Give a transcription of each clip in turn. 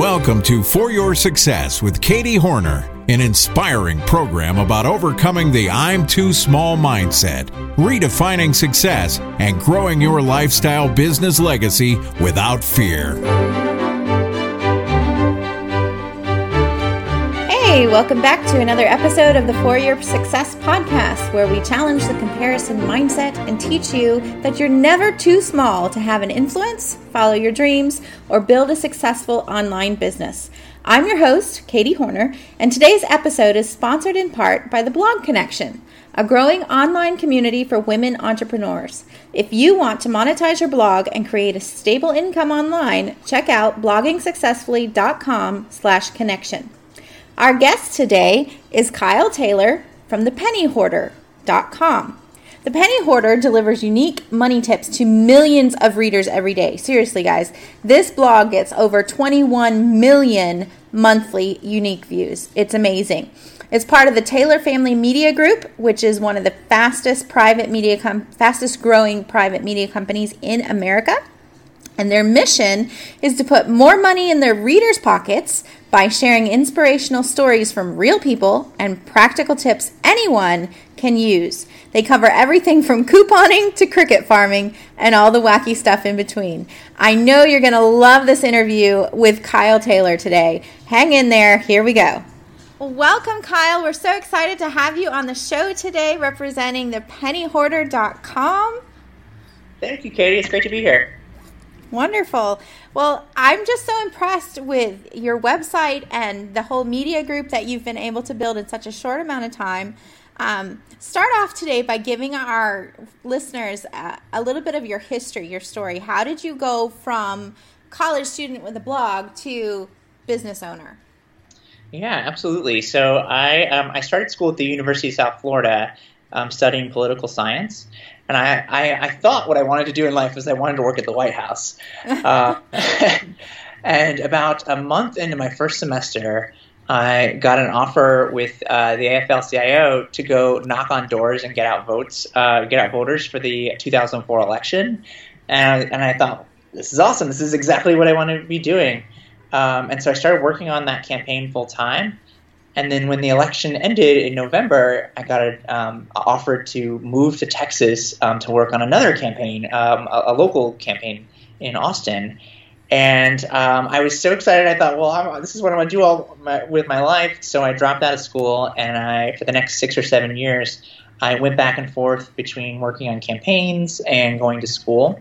Welcome to For Your Success with Katie Horner, an inspiring program about overcoming the I'm too small mindset, redefining success, and growing your lifestyle business legacy without fear. Hey, welcome back to another episode of the For Your Success podcast, where we challenge the comparison mindset and teach you that you're never too small to have an influence, follow your dreams, or build a successful online business. I'm your host, Katie Horner, and today's episode is sponsored in part by the Blog Connection, a growing online community for women entrepreneurs. If you want to monetize your blog and create a stable income online, check out bloggingsuccessfully.com slash connection. Our guest today is Kyle Taylor from thepennyhoarder.com. The Penny Hoarder delivers unique money tips to millions of readers every day. Seriously, guys, this blog gets over 21 million monthly unique views. It's amazing. It's part of the Taylor Family Media Group, which is one of the fastest private media com- fastest growing private media companies in America. And their mission is to put more money in their readers' pockets by sharing inspirational stories from real people and practical tips anyone can use. They cover everything from couponing to cricket farming and all the wacky stuff in between. I know you're going to love this interview with Kyle Taylor today. Hang in there. Here we go. Welcome, Kyle. We're so excited to have you on the show today representing the pennyhoarder.com. Thank you, Katie. It's great to be here. Wonderful. Well, I'm just so impressed with your website and the whole media group that you've been able to build in such a short amount of time. Um, start off today by giving our listeners a, a, little bit of your history, your story. How did you go from college student with a blog to business owner? Yeah, absolutely. So I um, I started school at the University of South Florida, um, studying political science, and I, I, I, thought what I wanted to do in life was I wanted to work at the White House. Uh, and about a month into my first semester, I got an offer with uh, the AFL-CIO to go knock on doors and get out votes, uh, get out voters for the 2004 election. And, and I thought, this is awesome. This is exactly what I want to be doing. Um, and so I started working on that campaign full time. And then when the election ended in November, I got a, um, offered to move to Texas um, to work on another campaign, um, a, a, local campaign in Austin. And um, I was so excited. I thought, well, I'm, this is what I'm going to do all my, with my life. So I dropped out of school, and I, for the next six or seven years, I went back and forth between working on campaigns and going to school.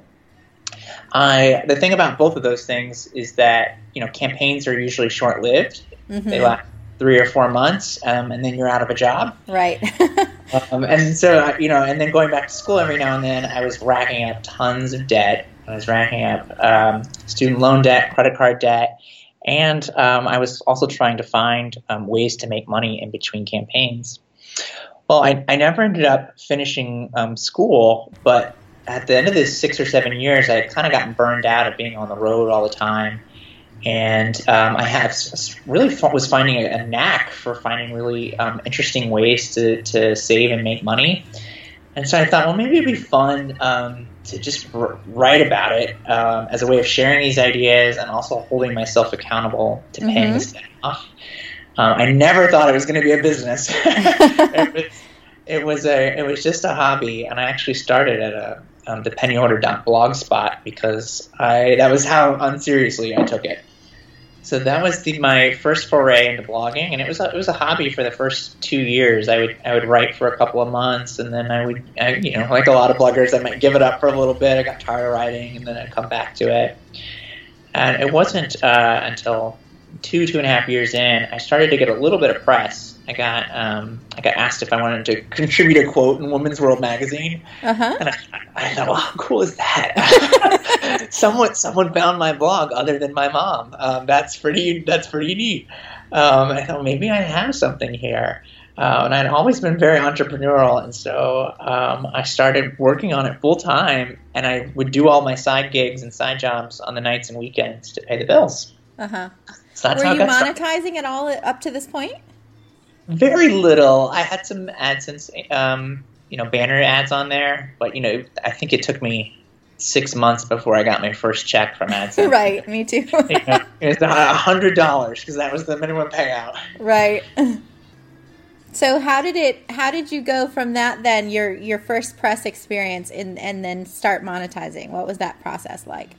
I the thing about both of those things is that you know campaigns are usually short lived. Mm-hmm. They last three or four months, um, and then you're out of a job. Right. um, and so, you know, and then going back to school every now and then, I was racking up tons of debt. I was racking up um, student loan debt, credit card debt, and um, I was also trying to find um, ways to make money in between campaigns. Well, I, I never ended up finishing um, school, but at the end of this six or seven years, I had kind of gotten burned out of being on the road all the time and um, I had really was finding a, knack for finding really um, interesting ways to, to save and make money. And so I thought, well, maybe it'd be fun um, to just r- write about it um, as a way of sharing these ideas and also holding myself accountable to paying mm-hmm. this off. Um, I never thought it was going to be a business. it, was, it was a it was just a hobby, and I actually started at a um, the pennyhoarder.blogspot because I that was how unseriously I took it. So that was the, my first foray into blogging, and it was a, it was a hobby for the first two years. I would I would write for a couple of months, and then I would I, you know like a lot of bloggers, I might give it up for a little bit. I got tired of writing, and then I'd come back to it. And it wasn't uh, until two two and a half years in, I started to get a little bit of press. I got um, I got asked if I wanted to contribute a quote in Women's World magazine, uh-huh. and I, I, thought, well, how cool is that? someone someone found my blog other than my mom. Um, that's pretty that's pretty neat. Um, I thought maybe I have something here. Uh, and I'd always been very entrepreneurial, and so um, I started working on it full time, and I would do all my side gigs and side jobs on the nights and weekends to pay the bills. Uh huh. So Were you monetizing at all up to this point? Very little. I had some AdSense, um, you know, banner ads on there, but you know, I think it took me six months before I got my first check from AdSense. right, me too. you know, it's a hundred dollars because that was the minimum payout. Right. So how did it? How did you go from that then your your first press experience and and then start monetizing? What was that process like?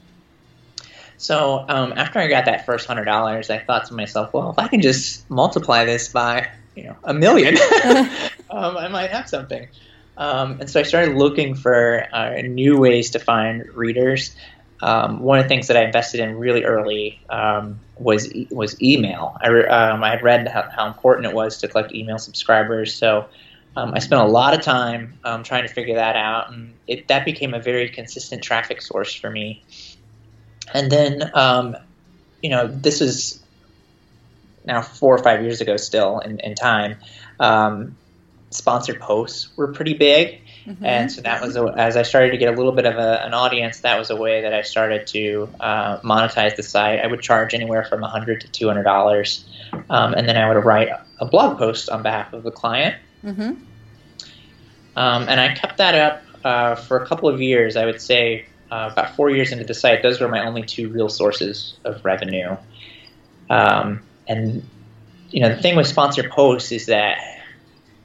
So um, after I got that first hundred dollars, I thought to myself, well, if I can just multiply this by you know a million, um, I might have something. Um, and so I started looking for uh, new ways to find readers. Um, one of the things that I invested in really early um, was was email. I, re- um, I had read how, how, important it was to collect email subscribers, so um, I spent a lot of time um, trying to figure that out, and it, that became a very consistent traffic source for me. And then, um, you know, this is now four or five years ago, still in, in time. Sponsored posts were pretty big Mm-hmm. And so that was, a, as I started to get a little bit of a, an audience, that was a way that I started to uh, monetize the site. I would charge anywhere from 100 to $200. Um, and then I would write a blog post on behalf of the client. Mm-hmm. Um, and I kept that up uh, for a couple of years. I would say uh, about four years into the site, those were my only two real sources of revenue. Um, and you know, the thing with sponsored posts is that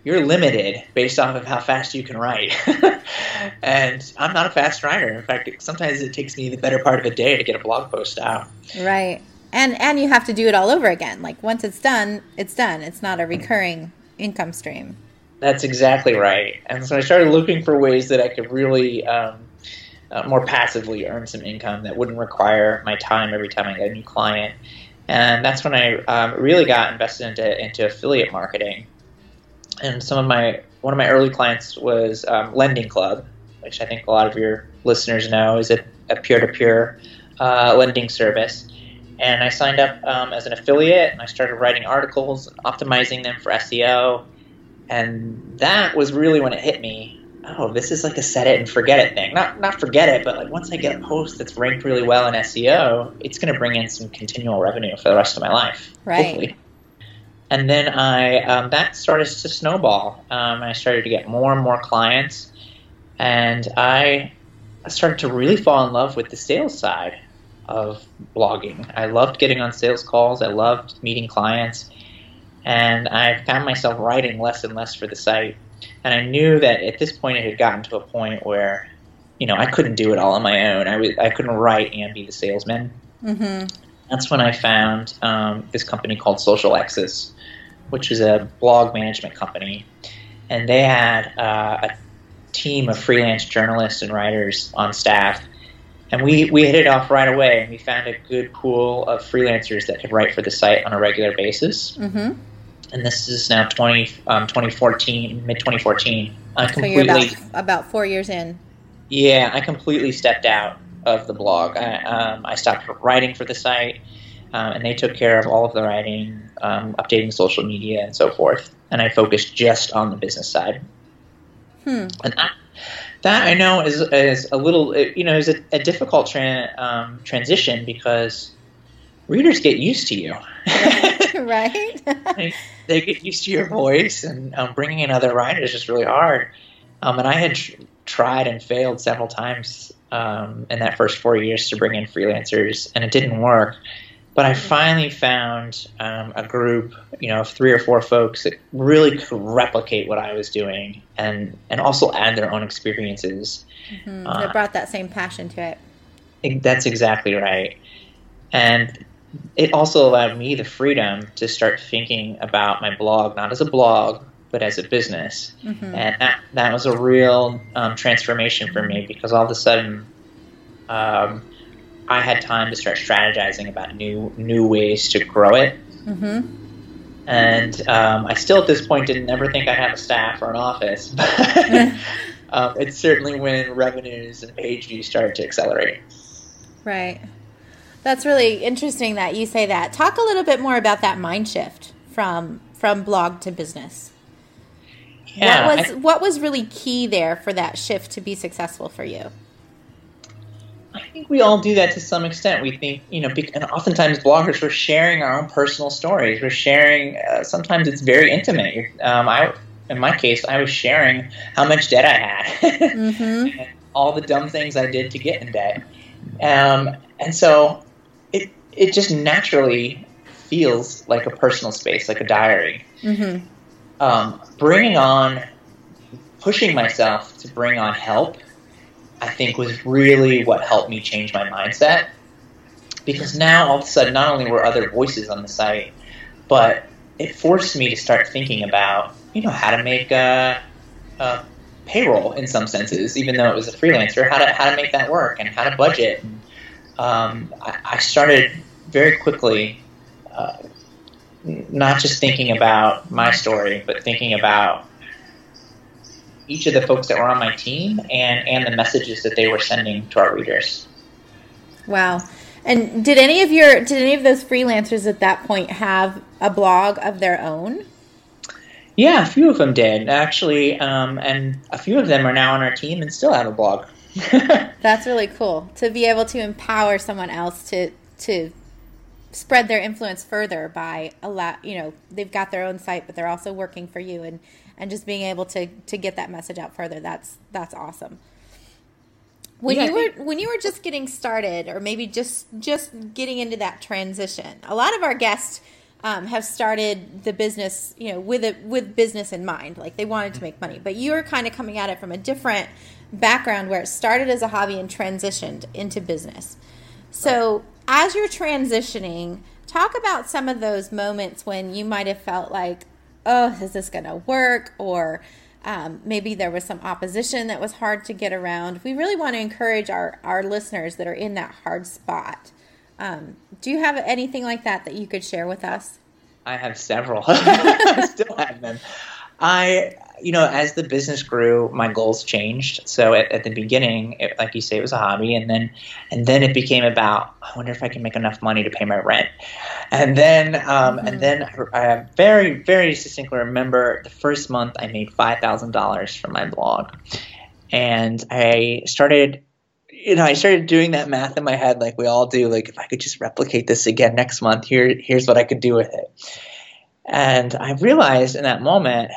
you're limited based off of how fast you can write. and I'm not a fast writer. In fact, sometimes it takes me the better part of a day to get a blog post out. Right. And and you have to do it all over again. Like once it's done, it's done. It's not a recurring income stream. That's exactly right. And so I started looking for ways that I could really um, uh, more passively earn some income that wouldn't require my time every time I get a new client. And that's when I um, really got invested into, into affiliate marketing and some of my one of my early clients was um, Lending Club, which I think a lot of your listeners know is a, a peer-to-peer uh, lending service. And I signed up um, as an affiliate, and I started writing articles, optimizing them for SEO, and that was really when it hit me. Oh, this is like a set it and forget it thing. Not not forget it, but like once I get a post that's ranked really well in SEO, it's going to bring in some continual revenue for the rest of my life. Right. Hopefully and then I um, that started to snowball. Um, I started to get more and more clients, and I started to really fall in love with the sales side of blogging. I loved getting on sales calls. I loved meeting clients, and I found myself writing less and less for the site. And I knew that at this point it had gotten to a point where, you know, I couldn't do it all on my own. I was I couldn't write and be the salesman. Mm-hmm. That's when I found um, this company called Social X's which is a blog management company, and they had uh, a team of freelance journalists and writers on staff. And we, we hit it off right away, and we found a good pool of freelancers that could write for the site on a regular basis. Mm-hmm. And this is now 20, um, 2014, mid 2014. I completely, so you're about, about four years in. Yeah, I completely stepped out of the blog. I, um, I stopped writing for the site um, and they took care of all of the writing, um, updating social media, and so forth. And I focused just on the business side. Hmm. And that, that I know is is a little, you know, is a, a difficult tra- um, transition because readers get used to you, right? they, they, get used to your voice, and um, bringing in other writers is just really hard. Um, and I had tr- tried and failed several times um, in that first four years to bring in freelancers, and it didn't work. But I finally found um, a group, you know, of three or four folks that really could replicate what I was doing and and also add their own experiences. Mm-hmm. Uh, brought that same passion to it. That's exactly right. And it also allowed me the freedom to start thinking about my blog not as a blog but as a business. Mm-hmm. And that, that was a real um, transformation for me because all of a sudden. Um, I had time to start strategizing about new new ways to grow it. Mm-hmm. And um, I still at this point didn't ever think I'd have a staff or an office, but um, it's certainly when revenues and page views started to accelerate. Right. That's really interesting that you say that. Talk a little bit more about that mind shift from from blog to business. Yeah, what was I, what was really key there for that shift to be successful for you? I think we all do that to some extent. We think, you know, and oftentimes bloggers we're sharing our own personal stories. We're sharing. Uh, sometimes it's very intimate. Um, I, in my case, I was sharing how much debt I had. mm-hmm. all the dumb things I did to get in debt. Um, and so it it just naturally feels like a personal space, like a diary. Mm-hmm. Um, bringing on, pushing myself to bring on help, I think was really what helped me change my mindset. Because now all of a sudden, not only were other voices on the site, but it forced me to start thinking about, you know, how to make a, a payroll in some senses, even though it was a freelancer, how to how to make that work and how to budget. Um, I, I, started very quickly, uh, not just thinking about my story, but thinking about each of the folks that were on my team and and the messages that they were sending to our readers. Wow. And did any of your did any of those freelancers at that point have a blog of their own? Yeah, a few of them did actually, um, and a few of them are now on our team and still have a blog. That's really cool to be able to empower someone else to to spread their influence further by a lot. You know, they've got their own site, but they're also working for you, and and just being able to to get that message out further. That's that's awesome. When yeah, you were when you were just getting started, or maybe just just getting into that transition, a lot of our guests um, have started the business, you know, with it with business in mind, like they wanted to make money. But you were kind of coming at it from a different background, where it started as a hobby and transitioned into business. So, as you're transitioning, talk about some of those moments when you might have felt like, "Oh, is this going to work?" or um, maybe there was some opposition that was hard to get around. We really want to encourage our, our listeners that are in that hard spot. Um, do you have anything like that that you could share with us? I have several. I still have them. I, you know, as the business grew, my goals changed. So at, at the beginning, it, like you say, it was a hobby, and then and then it became about I wonder if I can make enough money to pay my rent. And then um, mm-hmm. and then I very very distinctly remember the first month I made five thousand dollars from my blog, and I started. You know, I started doing that math in my head, like we all do. Like, if I could just replicate this again next month, here, here's what I could do with it. And I realized in that moment,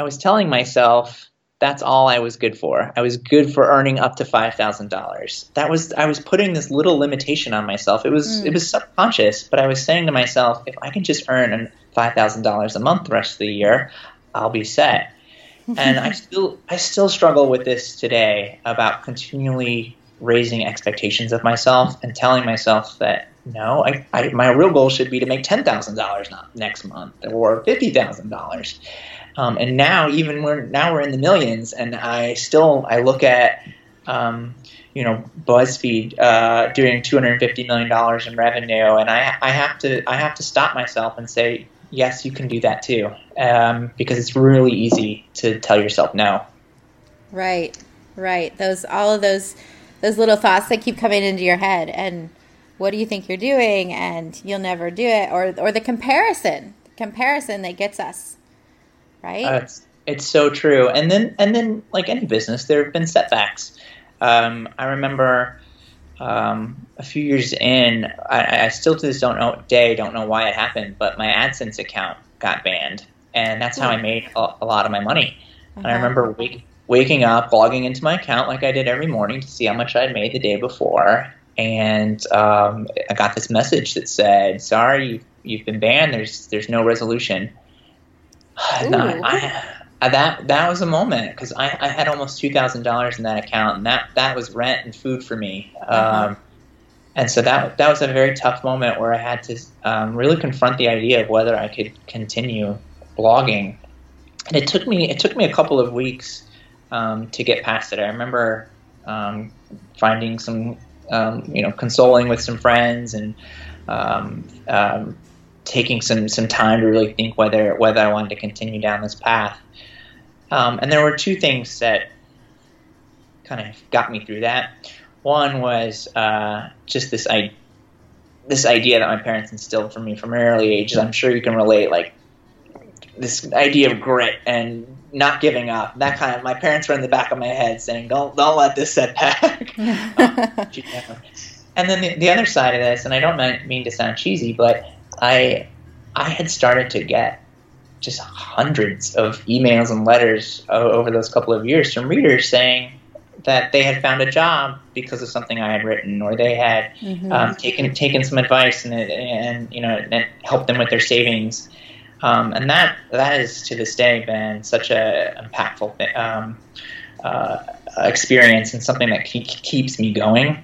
I was telling myself that's all I was good for. I was good for earning up to five thousand dollars. That was I was putting this little limitation on myself. It was mm. it was subconscious, but I was saying to myself, if I can just earn five thousand dollars a month the rest of the year, I'll be set. and I still I still struggle with this today about continually raising expectations of myself and telling myself that no, I, I my real goal should be to make ten thousand dollars next month or fifty thousand dollars. Um, and now even we're now we're in the millions, and I still I look at um, you know BuzzFeed uh, doing two hundred fifty million dollars in revenue, and I I have to I have to stop myself and say yes, you can do that too, um, because it's really easy to tell yourself no. Right, right. Those all of those those little thoughts that keep coming into your head and what do you think you're doing and you'll never do it or or the comparison comparison that gets us right uh, it's, it's so true and then and then like any business there have been setbacks um, i remember um, a few years in I, I, still to this don't know day don't know why it happened but my adsense account got banned and that's how i made a, a lot of my money uh-huh. and i uh-huh. remember wake, waking up logging into my account like i did every morning to see how much i'd made the day before and um, I got this message that said, "Sorry, you've been banned. There's there's no resolution." I, I, that that was a moment because I, I had almost two thousand dollars in that account, and that that was rent and food for me. Uh-huh. Um, and so that that was a very tough moment where I had to um, really confront the idea of whether I could continue blogging. And it took me it took me a couple of weeks um, to get past it. I remember um, finding some um, you know, consoling with some friends and um, um, taking some some time to really think whether whether I wanted to continue down this path. Um, and there were two things that kind of got me through that. One was uh, just this I, this idea that my parents instilled for me from an early age. I'm sure you can relate, like this idea of grit and not giving up. That kind of my parents were in the back of my head saying, "Don't don't let this set setback." and then the, the other side of this, and I don't mean to sound cheesy, but I I had started to get just hundreds of emails and letters over those couple of years from readers saying, that they had found a job because of something I had written, or they had mm-hmm. um, taken taken some advice and it, and you know and helped them with their savings. Um, and that that is to this day been such a impactful um, uh, experience and something that keep, keeps me going.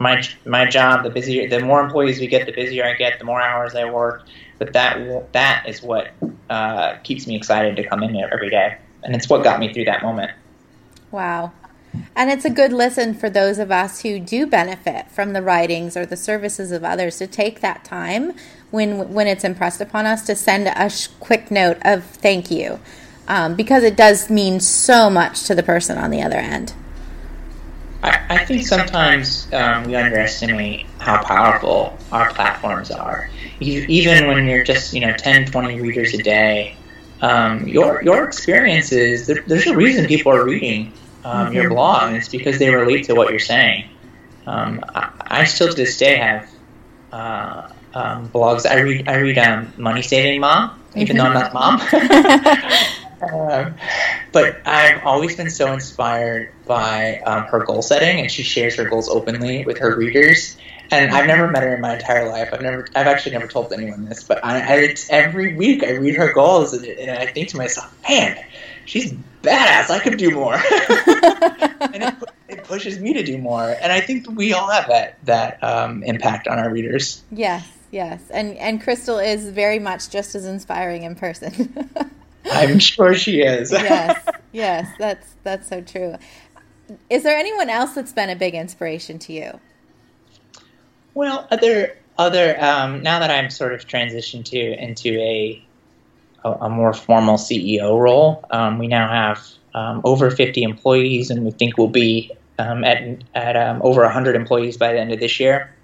My my job, the busier, the more employees we get, the busier I get, the more hours I work. But that that is what uh, keeps me excited to come in here every day, and it's what got me through that moment. Wow. And it's a good lesson for those of us who do benefit from the writings or the services of others to take that time when when it's impressed upon us to send a sh- quick note of thank you, um, because it does mean so much to the person on the other end. I, think sometimes um, we underestimate how powerful our platforms are. Even when you're just you know 10, 20 readers a day, um, your your experiences there, there's a reason people are reading um, mm-hmm. your blog, and it's because they relate to what you're saying. Um, I, I, still to this day have uh, um, blogs. I read I read um, Money Saving Mom, even though I'm not mom. Um, but I've always been so inspired by um, her goal setting, and she shares her goals openly with her readers. And I've never met her in my entire life. I've never, I've actually never told anyone this, but I, I every week I read her goals, and, and I think to myself, man, she's badass. I could do more. and it, it, pushes me to do more. And I think we all have that that um, impact on our readers. Yes, yes. And and Crystal is very much just as inspiring in person. I'm sure she is. yes, yes. That's that's so true. Is there anyone else that's been a big inspiration to you? Well, other other um, now that I'm sort of transitioned to into a a, a more formal CEO role. Um, we now have um, over 50 employees, and we think we'll be um, at, at um, over 100 employees by the end of this year.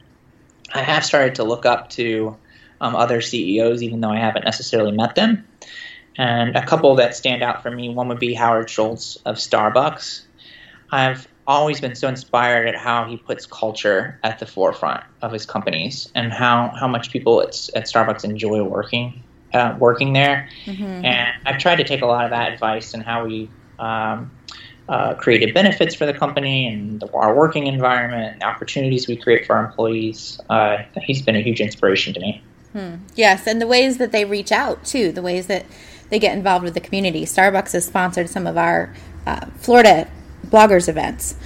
I have started to look up to um, other CEOs, even though I haven't necessarily met them. And a couple that stand out for me one would be Howard Schultz of Starbucks. I've always been so inspired at how he puts culture at the forefront of his companies and how, how much people at, at Starbucks enjoy working uh, working there. Mm-hmm. And I've tried to take a lot of that advice and how we um, uh, created benefits for the company and the, our working environment and opportunities we create for our employees. Uh, he's been a huge inspiration to me. Hmm. Yes, and the ways that they reach out too, the ways that they get involved with the community. Starbucks has sponsored some of our uh, Florida bloggers events.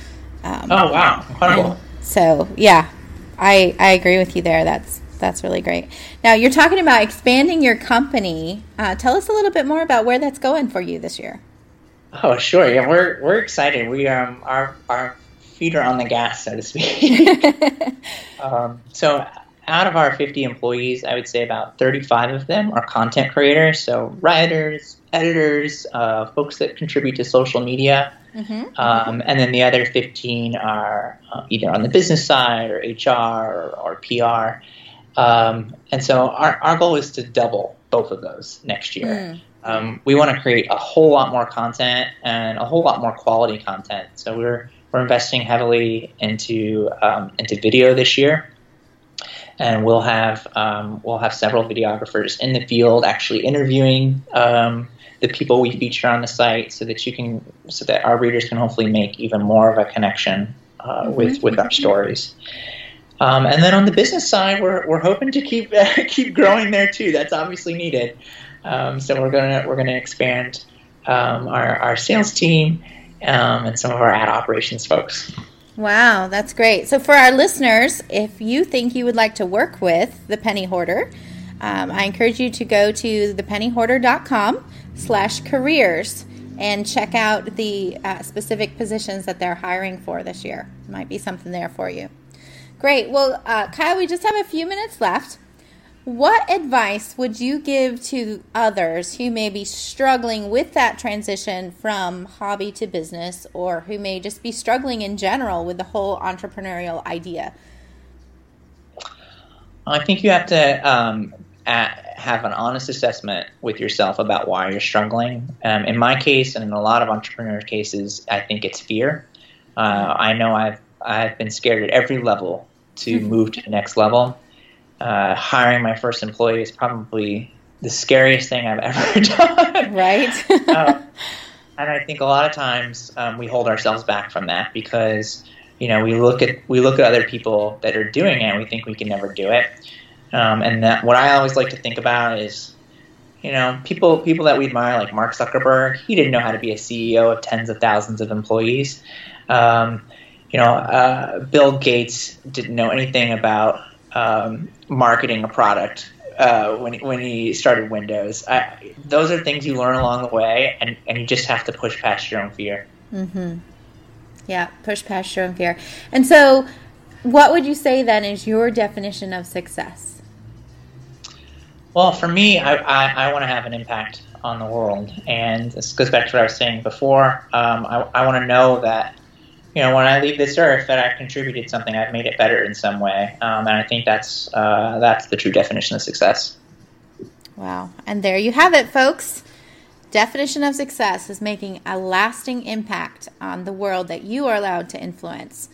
Um, oh wow, incredible! So yeah, I I agree with you there. That's that's really great. Now you're talking about expanding your company. Uh, tell us a little bit more about where that's going for you this year. Oh, sure. Yeah, we're we're excited. We um our our feet are on the gas, so to speak. um, so out of our 50 employees, I would say about 35 of them are content creators, so writers, editors, uh, folks that contribute to social media. Mm-hmm. Um, and then the other 15 are uh, either on the business side or HR or, or PR. Um, and so our, our goal is to double both of those next year. Mm. Um, we want to create a whole lot more content and a whole lot more quality content. So we're we're investing heavily into um, into video this year, and we'll have um, we'll have several videographers in the field actually interviewing um, the people we feature on the site, so that you can so that our readers can hopefully make even more of a connection uh, mm-hmm. with with our stories. Um, and then on the business side, we're, we're hoping to keep uh, keep growing there too. That's obviously needed. Um, so we're gonna we're gonna expand um, our our sales team um, and some of our ad operations folks. Wow, that's great. So for our listeners, if you think you would like to work with the Penny Hoarder, um, I encourage you to go to thepennyhoarder.com slash careers and check out the uh, specific positions that they're hiring for this year. Might be something there for you. Great. Well, uh, Kyle, we just have a few minutes left. What advice would you give to others who may be struggling with that transition from hobby to business or who may just be struggling in general with the whole entrepreneurial idea? I think you have to um, have an honest assessment with yourself about why you're struggling. Um, in my case, and in a lot of entrepreneur cases, I think it's fear. Uh, I know I've I've been scared at every level to move to the next level. Uh, hiring my first employee is probably the scariest thing I've ever done. Right. uh, and I think a lot of times um, we hold ourselves back from that because you know we look at we look at other people that are doing it and we think we can never do it. Um, and that what I always like to think about is you know people people that we admire like Mark Zuckerberg. He didn't know how to be a CEO of tens of thousands of employees. Um, you know, uh, Bill Gates didn't know anything about um, marketing a product uh, when when he started Windows. I, those are things you learn along the way, and, and you just have to push past your own fear. Mm-hmm. Yeah, push past your own fear. And so, what would you say then is your definition of success? Well, for me, I, I, I want to have an impact on the world, and this goes back to what I was saying before. Um, I, I want to know that you know, when I leave this earth, that I've contributed something, I've made it better in some way, um, and I think that's uh, that's the true definition of success. Wow, and there you have it, folks. Definition of success is making a lasting impact on the world that you are allowed to influence.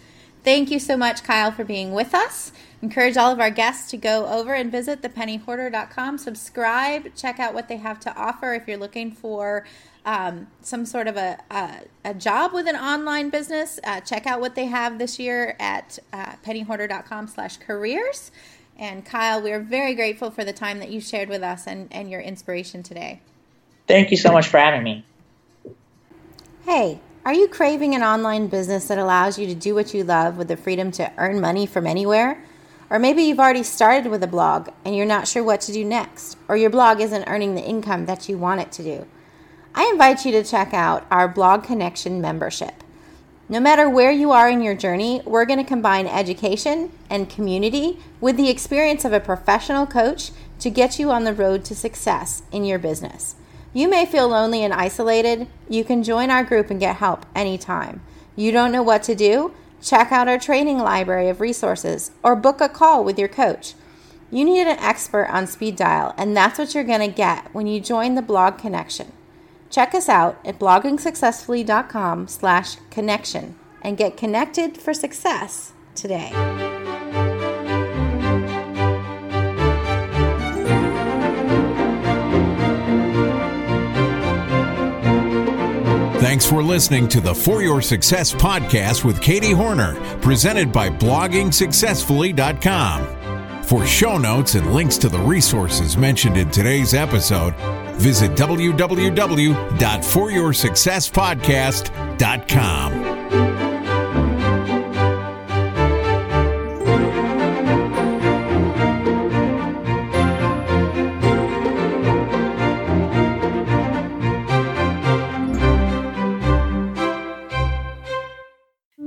Thank you so much, Kyle, for being with us. Encourage all of our guests to go over and visit thepennyhoarder.com, subscribe, check out what they have to offer if you're looking for um, some sort of a, a, a, job with an online business, uh, check out what they have this year at uh, pennyhoarder.com slash careers. And Kyle, we're very grateful for the time that you shared with us and, and your inspiration today. Thank you so much for having me. Hey, are you craving an online business that allows you to do what you love with the freedom to earn money from anywhere? Or maybe you've already started with a blog and you're not sure what to do next, or your blog isn't earning the income that you want it to do. I invite you to check out our Blog Connection membership. No matter where you are in your journey, we're going to combine education and community with the experience of a professional coach to get you on the road to success in your business. You may feel lonely and isolated. You can join our group and get help anytime. You don't know what to do? Check out our training library of resources or book a call with your coach. You need an expert on speed dial, and that's what you're going to get when you join the blog connection. Check us out at bloggingsuccessfully.com slash connection and get connected for success today. Thanks for listening to the For Your Success podcast with Katie Horner, presented by bloggingsuccessfully.com. For show notes and links to the resources mentioned in today's episode, Visit www.foryoursuccesspodcast.com.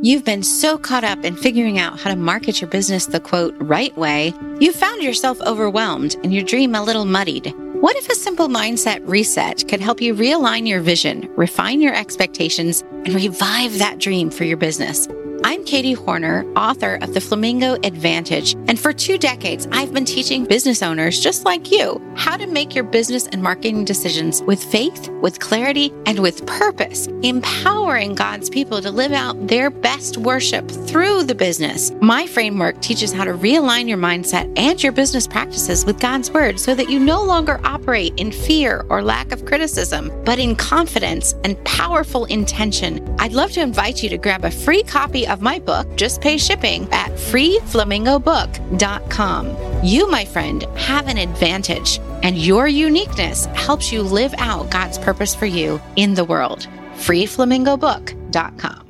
You've been so caught up in figuring out how to market your business the quote right way, you've found yourself overwhelmed and your dream a little muddied. What if a simple mindset reset could help you realign your vision, refine your expectations, and revive that dream for your business? I'm Katie Horner, author of The Flamingo Advantage. And for two decades, I've been teaching business owners just like you how to make your business and marketing decisions with faith, with clarity, and with purpose, empowering God's people to live out their best worship through the business. My framework teaches how to realign your mindset and your business practices with God's word so that you no longer operate in fear or lack of criticism, but in confidence and powerful intention. I'd love to invite you to grab a free copy of my book, just pay shipping at freeflamingobook.com. You, my friend, have an advantage, and your uniqueness helps you live out God's purpose for you in the world. freeflamingobook.com.